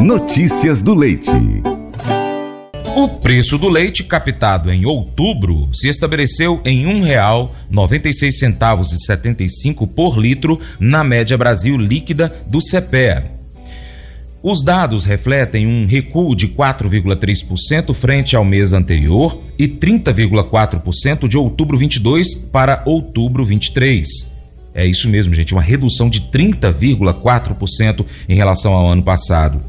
Notícias do Leite. O preço do leite captado em outubro se estabeleceu em R$ 1,96,75 por litro na média Brasil líquida do CPEA. Os dados refletem um recuo de 4,3% frente ao mês anterior e 30,4% de outubro 22 para outubro 23. É isso mesmo, gente, uma redução de 30,4% em relação ao ano passado.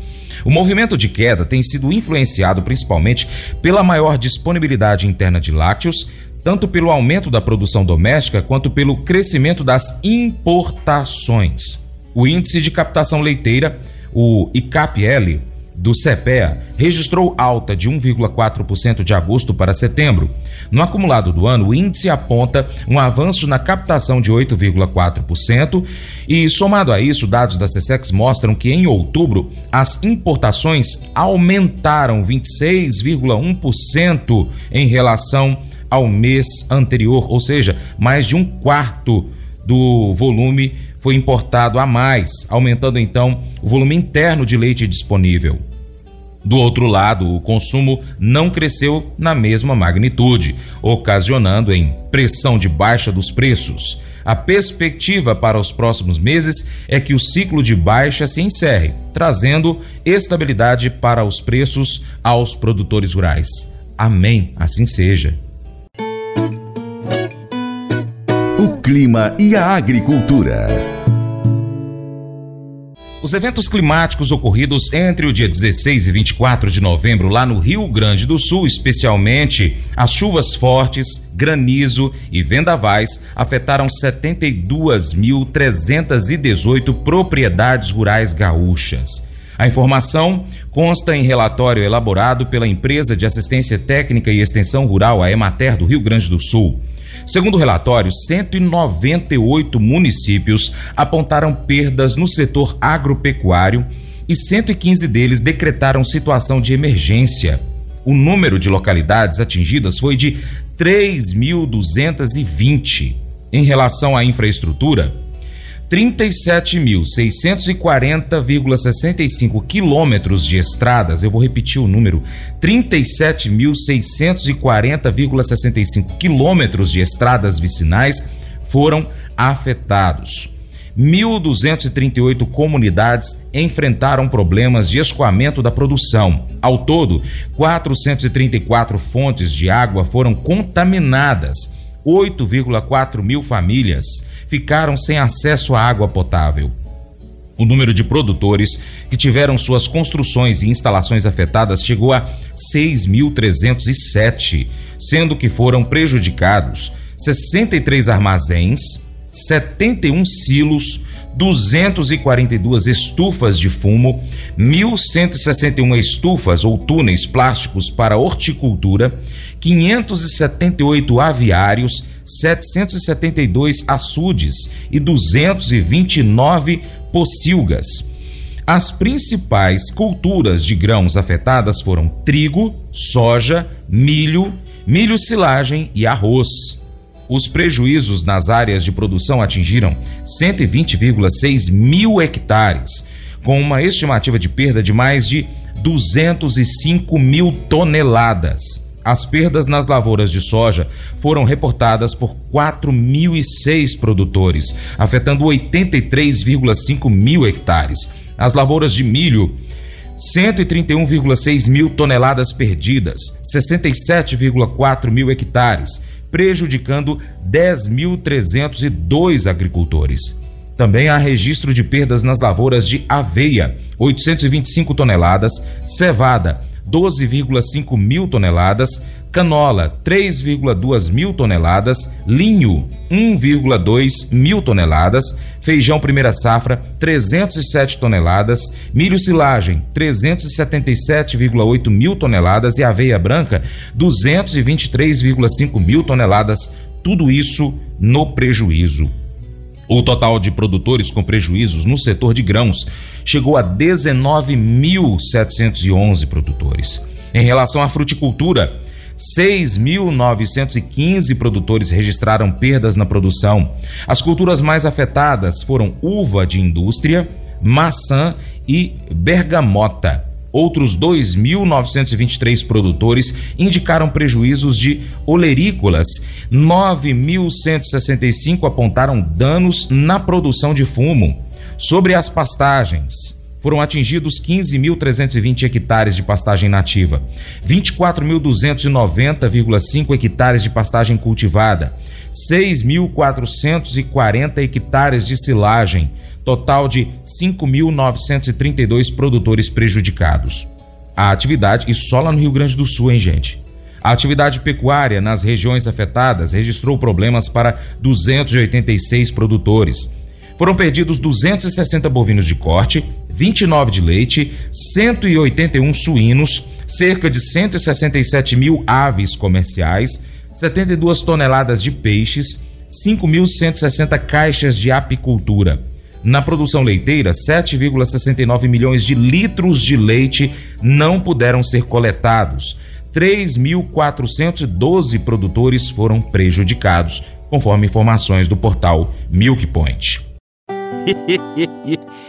O movimento de queda tem sido influenciado principalmente pela maior disponibilidade interna de lácteos, tanto pelo aumento da produção doméstica quanto pelo crescimento das importações. O índice de captação leiteira, o ICAPL, do CPEA registrou alta de 1,4% de agosto para setembro. No acumulado do ano, o índice aponta um avanço na captação de 8,4% e, somado a isso, dados da CSEX mostram que em outubro as importações aumentaram 26,1% em relação ao mês anterior, ou seja, mais de um quarto do volume foi importado a mais, aumentando então o volume interno de leite disponível. Do outro lado, o consumo não cresceu na mesma magnitude, ocasionando em pressão de baixa dos preços. A perspectiva para os próximos meses é que o ciclo de baixa se encerre, trazendo estabilidade para os preços aos produtores rurais. Amém, assim seja. O clima e a agricultura. Os eventos climáticos ocorridos entre o dia 16 e 24 de novembro lá no Rio Grande do Sul, especialmente as chuvas fortes, granizo e vendavais, afetaram 72.318 propriedades rurais gaúchas. A informação consta em relatório elaborado pela Empresa de Assistência Técnica e Extensão Rural, a Emater, do Rio Grande do Sul. Segundo o relatório, 198 municípios apontaram perdas no setor agropecuário e 115 deles decretaram situação de emergência. O número de localidades atingidas foi de 3.220. Em relação à infraestrutura, 37.640,65 quilômetros de estradas, eu vou repetir o número, 37.640,65 quilômetros de estradas vicinais foram afetados. 1.238 comunidades enfrentaram problemas de escoamento da produção. Ao todo, 434 fontes de água foram contaminadas 8,4 mil famílias ficaram sem acesso à água potável. O número de produtores que tiveram suas construções e instalações afetadas chegou a 6.307, sendo que foram prejudicados 63 armazéns, 71 silos, 242 estufas de fumo, 1.161 estufas ou túneis plásticos para horticultura, 578 aviários, 772 açudes e 229 pocilgas. As principais culturas de grãos afetadas foram trigo, soja, milho, milho silagem e arroz. Os prejuízos nas áreas de produção atingiram 120,6 mil hectares, com uma estimativa de perda de mais de 205 mil toneladas. As perdas nas lavouras de soja foram reportadas por 4.006 produtores, afetando 83,5 mil hectares. As lavouras de milho 131,6 mil toneladas perdidas, 67,4 mil hectares, prejudicando 10.302 agricultores. Também há registro de perdas nas lavouras de aveia, 825 toneladas, cevada, 12,5 mil toneladas, canola 3,2 mil toneladas, linho 1,2 mil toneladas, feijão primeira safra 307 toneladas, milho silagem 377,8 mil toneladas e aveia branca 223,5 mil toneladas, tudo isso no prejuízo. O total de produtores com prejuízos no setor de grãos chegou a 19.711 produtores. Em relação à fruticultura, 6.915 produtores registraram perdas na produção. As culturas mais afetadas foram uva de indústria, maçã e bergamota. Outros 2.923 produtores indicaram prejuízos de olerícolas. 9.165 apontaram danos na produção de fumo. Sobre as pastagens, foram atingidos 15.320 hectares de pastagem nativa, 24.290,5 hectares de pastagem cultivada, 6.440 hectares de silagem, total de 5.932 produtores prejudicados. A atividade, e só lá no Rio Grande do Sul, hein, gente? A atividade pecuária nas regiões afetadas registrou problemas para 286 produtores. Foram perdidos 260 bovinos de corte, 29 de leite, 181 suínos, cerca de 167 mil aves comerciais, 72 toneladas de peixes, 5.160 caixas de apicultura. Na produção leiteira, 7,69 milhões de litros de leite não puderam ser coletados. 3.412 produtores foram prejudicados, conforme informações do portal Milk Point.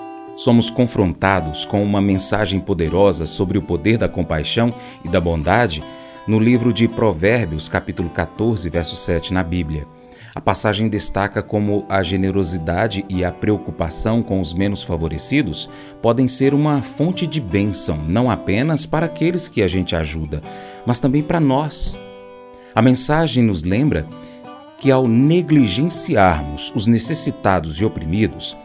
Somos confrontados com uma mensagem poderosa sobre o poder da compaixão e da bondade no livro de Provérbios, capítulo 14, verso 7 na Bíblia. A passagem destaca como a generosidade e a preocupação com os menos favorecidos podem ser uma fonte de bênção, não apenas para aqueles que a gente ajuda, mas também para nós. A mensagem nos lembra que ao negligenciarmos os necessitados e oprimidos,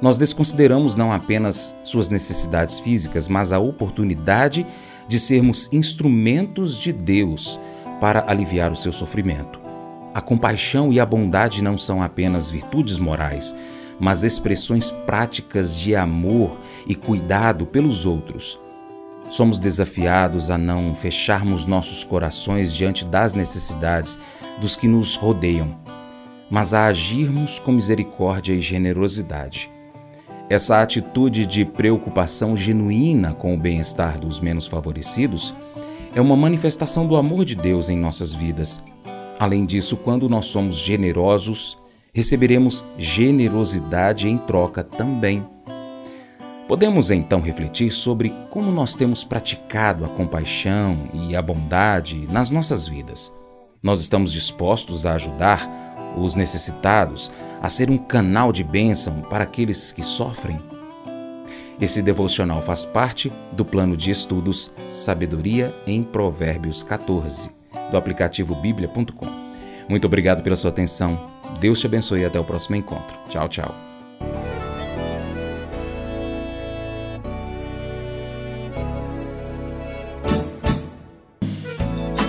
nós desconsideramos não apenas suas necessidades físicas, mas a oportunidade de sermos instrumentos de Deus para aliviar o seu sofrimento. A compaixão e a bondade não são apenas virtudes morais, mas expressões práticas de amor e cuidado pelos outros. Somos desafiados a não fecharmos nossos corações diante das necessidades dos que nos rodeiam, mas a agirmos com misericórdia e generosidade. Essa atitude de preocupação genuína com o bem-estar dos menos favorecidos é uma manifestação do amor de Deus em nossas vidas Além disso, quando nós somos generosos, receberemos generosidade em troca também. Podemos então refletir sobre como nós temos praticado a compaixão e a bondade nas nossas vidas. Nós estamos dispostos a ajudar os necessitados, a ser um canal de bênção para aqueles que sofrem? Esse devocional faz parte do plano de estudos Sabedoria em Provérbios 14 do aplicativo bíblia.com. Muito obrigado pela sua atenção. Deus te abençoe e até o próximo encontro. Tchau, tchau.